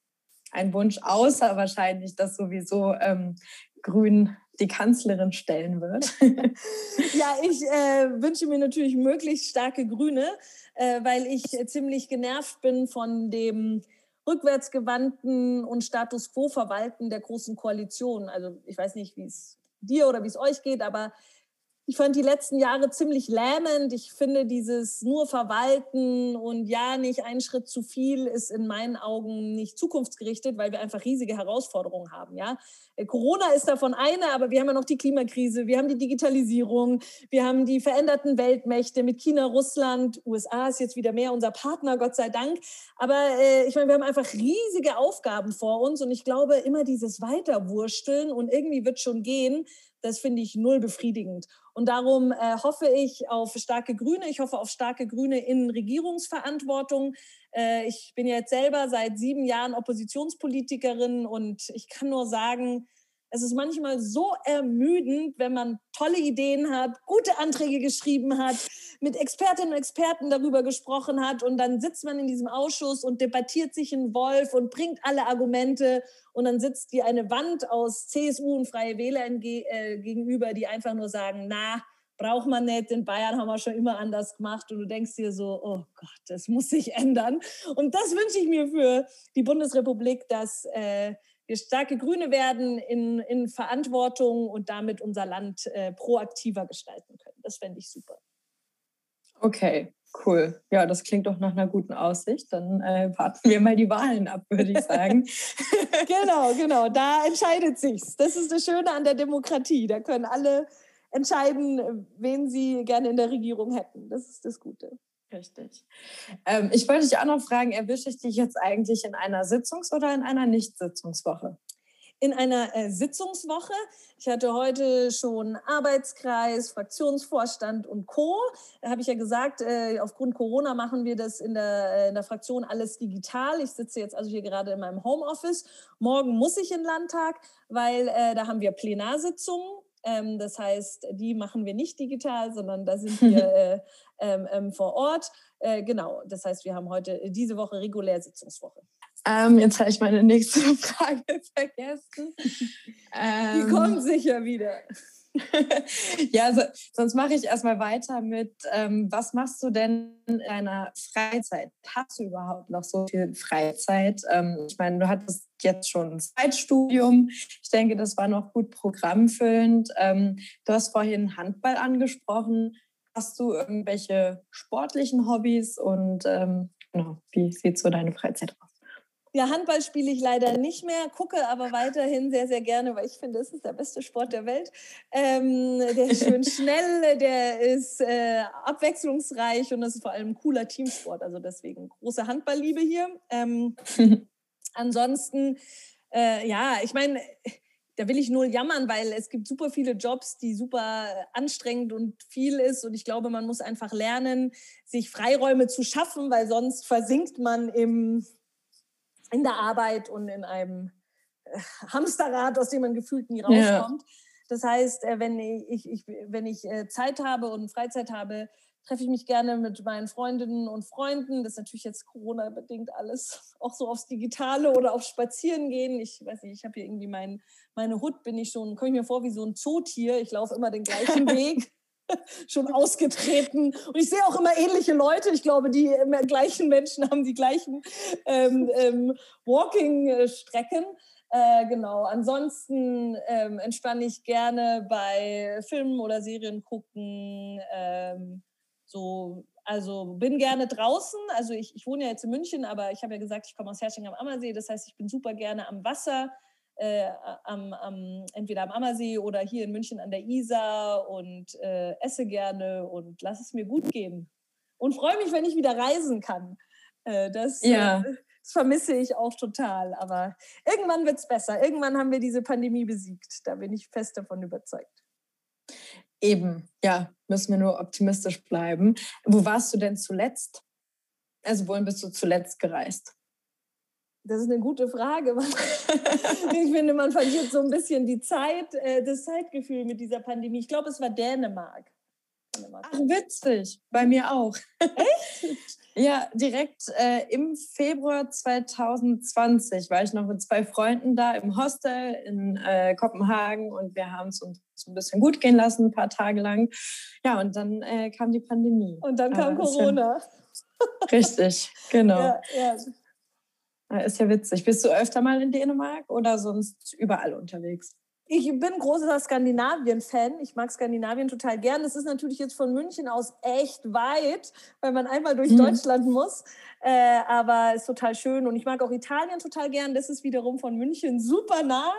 einen Wunsch, außer wahrscheinlich, dass sowieso ähm, Grün die Kanzlerin stellen wird? ja, ich äh, wünsche mir natürlich möglichst starke Grüne, äh, weil ich ziemlich genervt bin von dem rückwärtsgewandten und Status quo-Verwalten der Großen Koalition. Also ich weiß nicht, wie es dir oder wie es euch geht, aber ich fand die letzten Jahre ziemlich lähmend. Ich finde dieses nur verwalten und ja, nicht einen Schritt zu viel ist in meinen Augen nicht zukunftsgerichtet, weil wir einfach riesige Herausforderungen haben. Ja, äh, Corona ist davon eine, aber wir haben ja noch die Klimakrise, wir haben die Digitalisierung, wir haben die veränderten Weltmächte mit China, Russland, USA ist jetzt wieder mehr unser Partner, Gott sei Dank. Aber äh, ich meine, wir haben einfach riesige Aufgaben vor uns und ich glaube immer dieses Weiterwursteln und irgendwie wird schon gehen das finde ich null befriedigend. Und darum äh, hoffe ich auf starke Grüne. Ich hoffe auf starke Grüne in Regierungsverantwortung. Äh, ich bin jetzt selber seit sieben Jahren Oppositionspolitikerin und ich kann nur sagen, es ist manchmal so ermüdend, wenn man tolle Ideen hat, gute Anträge geschrieben hat, mit Expertinnen und Experten darüber gesprochen hat und dann sitzt man in diesem Ausschuss und debattiert sich in Wolf und bringt alle Argumente und dann sitzt dir eine Wand aus CSU und Freie Wähler äh, gegenüber, die einfach nur sagen, na, braucht man nicht, in Bayern haben wir schon immer anders gemacht und du denkst dir so, oh Gott, das muss sich ändern. Und das wünsche ich mir für die Bundesrepublik, dass äh, starke Grüne werden in, in Verantwortung und damit unser Land äh, proaktiver gestalten können. Das fände ich super. Okay, cool. Ja, das klingt doch nach einer guten Aussicht. Dann äh, warten wir mal die Wahlen ab, würde ich sagen. genau, genau. Da entscheidet sich's. Das ist das Schöne an der Demokratie. Da können alle entscheiden, wen sie gerne in der Regierung hätten. Das ist das Gute. Richtig. Ähm, ich wollte dich auch noch fragen, erwische ich dich jetzt eigentlich in einer Sitzungs- oder in einer Nicht-Sitzungswoche? In einer äh, Sitzungswoche. Ich hatte heute schon Arbeitskreis, Fraktionsvorstand und Co. Da habe ich ja gesagt, äh, aufgrund Corona machen wir das in der, äh, in der Fraktion alles digital. Ich sitze jetzt also hier gerade in meinem Homeoffice. Morgen muss ich in den Landtag, weil äh, da haben wir Plenarsitzungen ähm, das heißt, die machen wir nicht digital, sondern da sind wir äh, ähm, ähm, vor Ort. Äh, genau, das heißt, wir haben heute äh, diese Woche regulär Sitzungswoche. Ähm, jetzt habe ich meine nächste Frage vergessen. Die kommt ähm, sicher wieder. ja, so, sonst mache ich erstmal weiter mit, ähm, was machst du denn in deiner Freizeit? Hast du überhaupt noch so viel Freizeit? Ähm, ich meine, du hattest jetzt schon ein Zeitstudium. Ich denke, das war noch gut programmfüllend. Ähm, du hast vorhin Handball angesprochen. Hast du irgendwelche sportlichen Hobbys und ähm, genau, wie sieht so deine Freizeit aus? Ja, Handball spiele ich leider nicht mehr, gucke aber weiterhin sehr, sehr gerne, weil ich finde, es ist der beste Sport der Welt. Ähm, der ist schön schnell, der ist äh, abwechslungsreich und es ist vor allem ein cooler Teamsport. Also deswegen große Handballliebe hier. Ähm, ansonsten, äh, ja, ich meine, da will ich nur jammern, weil es gibt super viele Jobs, die super anstrengend und viel ist. Und ich glaube, man muss einfach lernen, sich Freiräume zu schaffen, weil sonst versinkt man im in der Arbeit und in einem äh, Hamsterrad, aus dem man gefühlt nie rauskommt. Ja. Das heißt, äh, wenn ich, ich, wenn ich äh, Zeit habe und Freizeit habe, treffe ich mich gerne mit meinen Freundinnen und Freunden. Das ist natürlich jetzt Corona-bedingt alles, auch so aufs Digitale oder auf Spazieren gehen. Ich weiß nicht, ich habe hier irgendwie mein, meine Hut, bin ich schon, komme ich mir vor wie so ein Zootier. Ich laufe immer den gleichen Weg. schon ausgetreten. Und ich sehe auch immer ähnliche Leute. Ich glaube, die gleichen Menschen haben die gleichen ähm, ähm, Walking-Strecken. Äh, genau. Ansonsten ähm, entspanne ich gerne bei Filmen oder Serien gucken. Ähm, so, also bin gerne draußen. Also ich, ich wohne ja jetzt in München, aber ich habe ja gesagt, ich komme aus Hersching am Ammersee. Das heißt, ich bin super gerne am Wasser. Äh, am, am, entweder am Ammersee oder hier in München an der Isar und äh, esse gerne und lass es mir gut gehen. Und freue mich, wenn ich wieder reisen kann. Äh, das, ja. Äh, das vermisse ich auch total. Aber irgendwann wird es besser. Irgendwann haben wir diese Pandemie besiegt. Da bin ich fest davon überzeugt. Eben, ja, müssen wir nur optimistisch bleiben. Wo warst du denn zuletzt? Also wohin bist du zuletzt gereist? Das ist eine gute Frage. ich finde, man verliert so ein bisschen die Zeit, äh, das Zeitgefühl mit dieser Pandemie. Ich glaube, es war Dänemark. Ach, witzig. Bei mir auch. Echt? ja, direkt äh, im Februar 2020 war ich noch mit zwei Freunden da im Hostel in äh, Kopenhagen und wir haben es uns ein bisschen gut gehen lassen, ein paar Tage lang. Ja, und dann äh, kam die Pandemie. Und dann kam Corona. Ja richtig, genau. Ja, ja. Ist ja witzig. Bist du öfter mal in Dänemark oder sonst überall unterwegs? Ich bin großer Skandinavien-Fan. Ich mag Skandinavien total gern. Das ist natürlich jetzt von München aus echt weit, weil man einmal durch mhm. Deutschland muss. Äh, aber ist total schön. Und ich mag auch Italien total gern. Das ist wiederum von München super nah.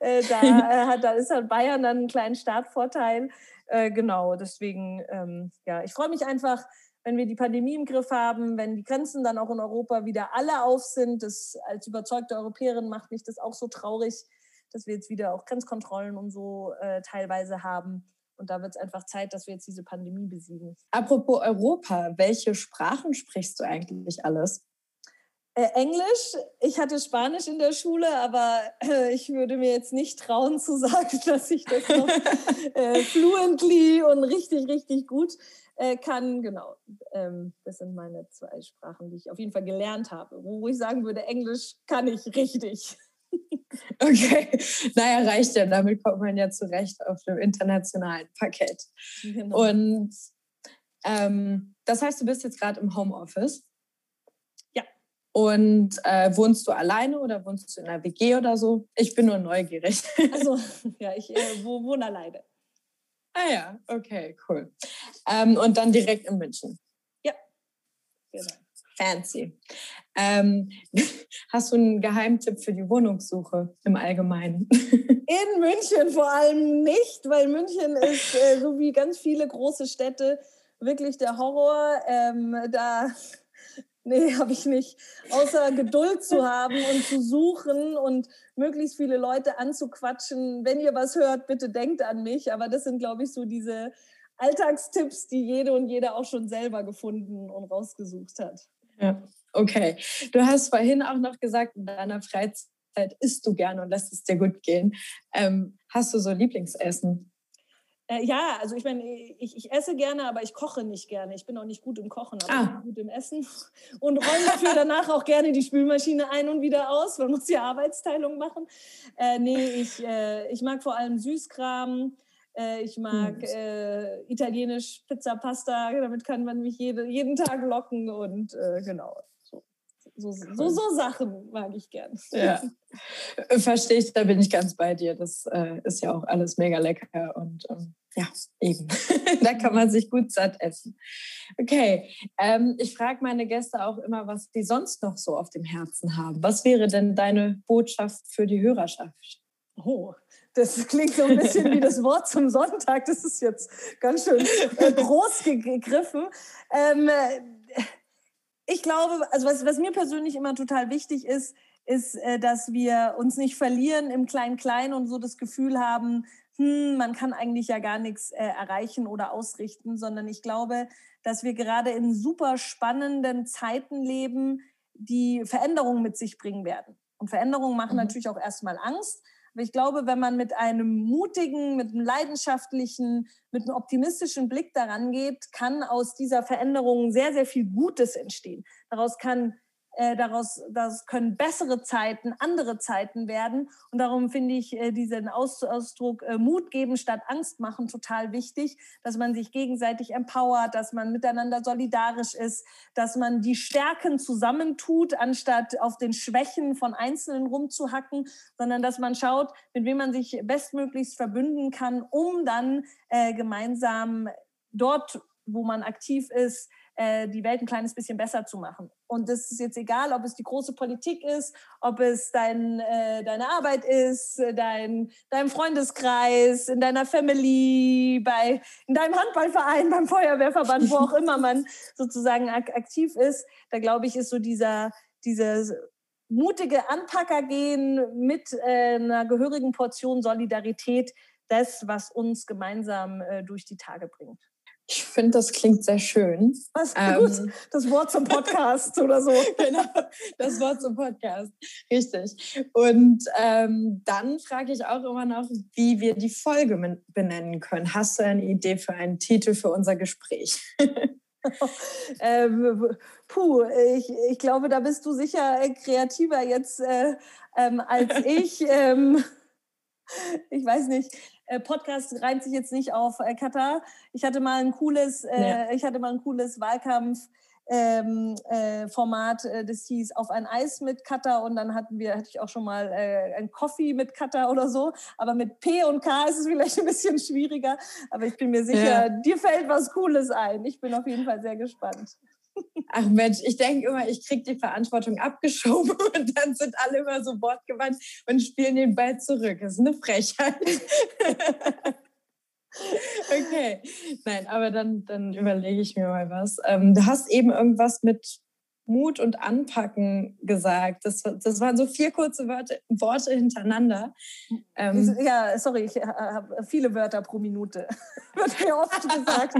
Äh, da, äh, hat, da ist halt Bayern dann einen kleinen Startvorteil. Äh, genau, deswegen, ähm, ja, ich freue mich einfach, wenn wir die Pandemie im Griff haben, wenn die Grenzen dann auch in Europa wieder alle auf sind. Das als überzeugte Europäerin macht mich das auch so traurig, dass wir jetzt wieder auch Grenzkontrollen und so äh, teilweise haben. Und da wird es einfach Zeit, dass wir jetzt diese Pandemie besiegen. Apropos Europa, welche Sprachen sprichst du eigentlich alles? Äh, Englisch. Ich hatte Spanisch in der Schule, aber äh, ich würde mir jetzt nicht trauen zu sagen, dass ich das noch äh, fluently und richtig, richtig gut äh, kann. Genau, ähm, das sind meine zwei Sprachen, die ich auf jeden Fall gelernt habe. Wo ich sagen würde, Englisch kann ich richtig. Okay, naja, reicht ja. Damit kommt man ja zurecht auf dem internationalen Parkett. Genau. Und ähm, das heißt, du bist jetzt gerade im Homeoffice. Ja. Und äh, wohnst du alleine oder wohnst du in einer WG oder so? Ich bin nur neugierig. Also, ja, ich äh, wohne alleine. Ah ja, okay, cool. Ähm, und dann direkt in München. Ja, genau. Fancy. Ähm, hast du einen Geheimtipp für die Wohnungssuche im Allgemeinen? In München vor allem nicht, weil München ist, äh, so wie ganz viele große Städte, wirklich der Horror. Ähm, da Nee, habe ich nicht. Außer Geduld zu haben und zu suchen und möglichst viele Leute anzuquatschen. Wenn ihr was hört, bitte denkt an mich. Aber das sind, glaube ich, so diese Alltagstipps, die jede und jeder auch schon selber gefunden und rausgesucht hat. Ja, okay. Du hast vorhin auch noch gesagt, in deiner Freizeit isst du gerne und lässt es dir gut gehen. Ähm, hast du so Lieblingsessen? Äh, ja, also ich meine, ich, ich, esse gerne, aber ich koche nicht gerne. Ich bin auch nicht gut im Kochen, aber ah. gut im Essen. Und räume dafür danach auch gerne die Spülmaschine ein und wieder aus. Man muss ja Arbeitsteilung machen. Äh, nee, ich, äh, ich mag vor allem Süßkram. Äh, ich mag äh, italienisch Pizza, Pasta. Damit kann man mich jede, jeden Tag locken und äh, genau. So, so, so, Sachen mag ich gern. Ja, verstehe ich, da bin ich ganz bei dir. Das äh, ist ja auch alles mega lecker und ähm, ja, eben. da kann man sich gut satt essen. Okay, ähm, ich frage meine Gäste auch immer, was die sonst noch so auf dem Herzen haben. Was wäre denn deine Botschaft für die Hörerschaft? Oh, das klingt so ein bisschen wie das Wort zum Sonntag. Das ist jetzt ganz schön äh, groß gegriffen. Ähm, ich glaube, also was, was mir persönlich immer total wichtig ist, ist, äh, dass wir uns nicht verlieren im Klein-Klein und so das Gefühl haben, hm, man kann eigentlich ja gar nichts äh, erreichen oder ausrichten, sondern ich glaube, dass wir gerade in super spannenden Zeiten leben, die Veränderungen mit sich bringen werden. Und Veränderungen machen mhm. natürlich auch erstmal Angst, Aber ich glaube, wenn man mit einem mutigen, mit einem leidenschaftlichen, mit einem optimistischen Blick daran geht, kann aus dieser Veränderung sehr, sehr viel Gutes entstehen. Daraus kann äh, daraus das können bessere Zeiten, andere Zeiten werden. Und darum finde ich äh, diesen Aus Ausdruck äh, Mut geben statt Angst machen total wichtig, dass man sich gegenseitig empowert, dass man miteinander solidarisch ist, dass man die Stärken zusammentut, anstatt auf den Schwächen von Einzelnen rumzuhacken, sondern dass man schaut, mit wem man sich bestmöglichst verbünden kann, um dann äh, gemeinsam dort, wo man aktiv ist, äh, die Welt ein kleines bisschen besser zu machen. Und das ist jetzt egal, ob es die große Politik ist, ob es dein, äh, deine Arbeit ist, dein, dein Freundeskreis, in deiner Family, bei, in deinem Handballverein, beim Feuerwehrverband, wo auch immer man sozusagen ak aktiv ist. Da glaube ich, ist so dieser, dieses mutige Anpacker gehen mit äh, einer gehörigen Portion Solidarität das, was uns gemeinsam äh, durch die Tage bringt. Ich finde, das klingt sehr schön. Was ähm, Das Wort zum Podcast oder so. Genau, das Wort zum Podcast. Richtig. Und ähm, dann frage ich auch immer noch, wie wir die Folge benennen können. Hast du eine Idee für einen Titel für unser Gespräch? ähm, puh, ich, ich glaube, da bist du sicher kreativer jetzt äh, ähm, als ich. Ähm, ich weiß nicht. Äh, Podcast reimt sich jetzt nicht auf äh, Katar. Ich hatte mal ein cooles, äh, ja. ich hatte mal ein cooles Wahlkampf. Ähm, äh, Format, äh, das hieß auf ein Eis mit Katar und dann hatten wir, hatte ich auch schon mal äh, ein Coffee mit Katar oder so, aber mit P und K ist es vielleicht ein bisschen schwieriger, aber ich bin mir sicher, ja. dir fällt was Cooles ein. Ich bin auf jeden Fall sehr gespannt. Ach Mensch, ich denke immer, ich kriege die Verantwortung abgeschoben und dann sind alle immer so wortgewandt und spielen den Ball zurück. Das ist eine Frechheit. okay, nein, aber dann, dann überlege ich mir mal was. Ähm, du hast eben irgendwas mit Mut und Anpacken gesagt. Das, das waren so vier kurze Wörter, Worte hintereinander. Ähm, ja, sorry, ich habe viele Wörter pro Minute. Wird mir oft gesagt.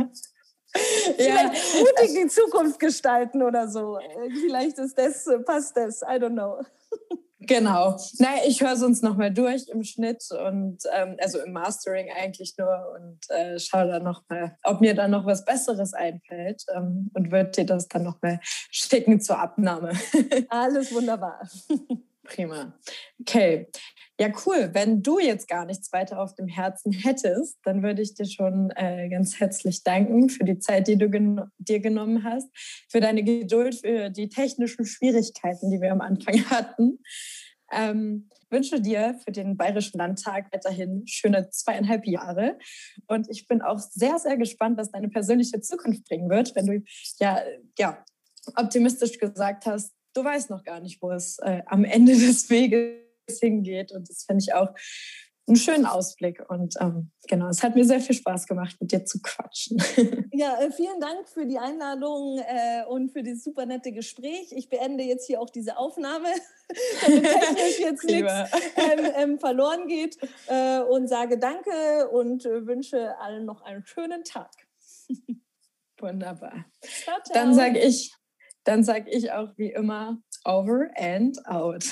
ja. mutig die Zukunft gestalten oder so. Vielleicht ist das, passt das, I don't know. Genau. Naja, ich höre es uns nochmal durch im Schnitt und ähm, also im Mastering eigentlich nur und äh, schaue dann nochmal, ob mir dann noch was Besseres einfällt ähm, und würde dir das dann nochmal schicken zur Abnahme. Alles wunderbar. Prima. Okay. Ja, cool. Wenn du jetzt gar nichts weiter auf dem Herzen hättest, dann würde ich dir schon äh, ganz herzlich danken für die Zeit, die du gen dir genommen hast, für deine Geduld, für die technischen Schwierigkeiten, die wir am Anfang hatten. Ähm, wünsche dir für den Bayerischen Landtag weiterhin schöne zweieinhalb Jahre. Und ich bin auch sehr, sehr gespannt, was deine persönliche Zukunft bringen wird, wenn du ja, ja optimistisch gesagt hast, du weißt noch gar nicht, wo es äh, am Ende des Weges hingeht. Und das finde ich auch einen schönen Ausblick. Und ähm, genau, es hat mir sehr viel Spaß gemacht, mit dir zu quatschen. Ja, äh, vielen Dank für die Einladung äh, und für das super nette Gespräch. Ich beende jetzt hier auch diese Aufnahme, damit technisch jetzt nichts ähm, ähm, verloren geht äh, und sage Danke und äh, wünsche allen noch einen schönen Tag. Wunderbar. Ciao, ciao. Dann sage ich, dann sage ich auch wie immer over and out.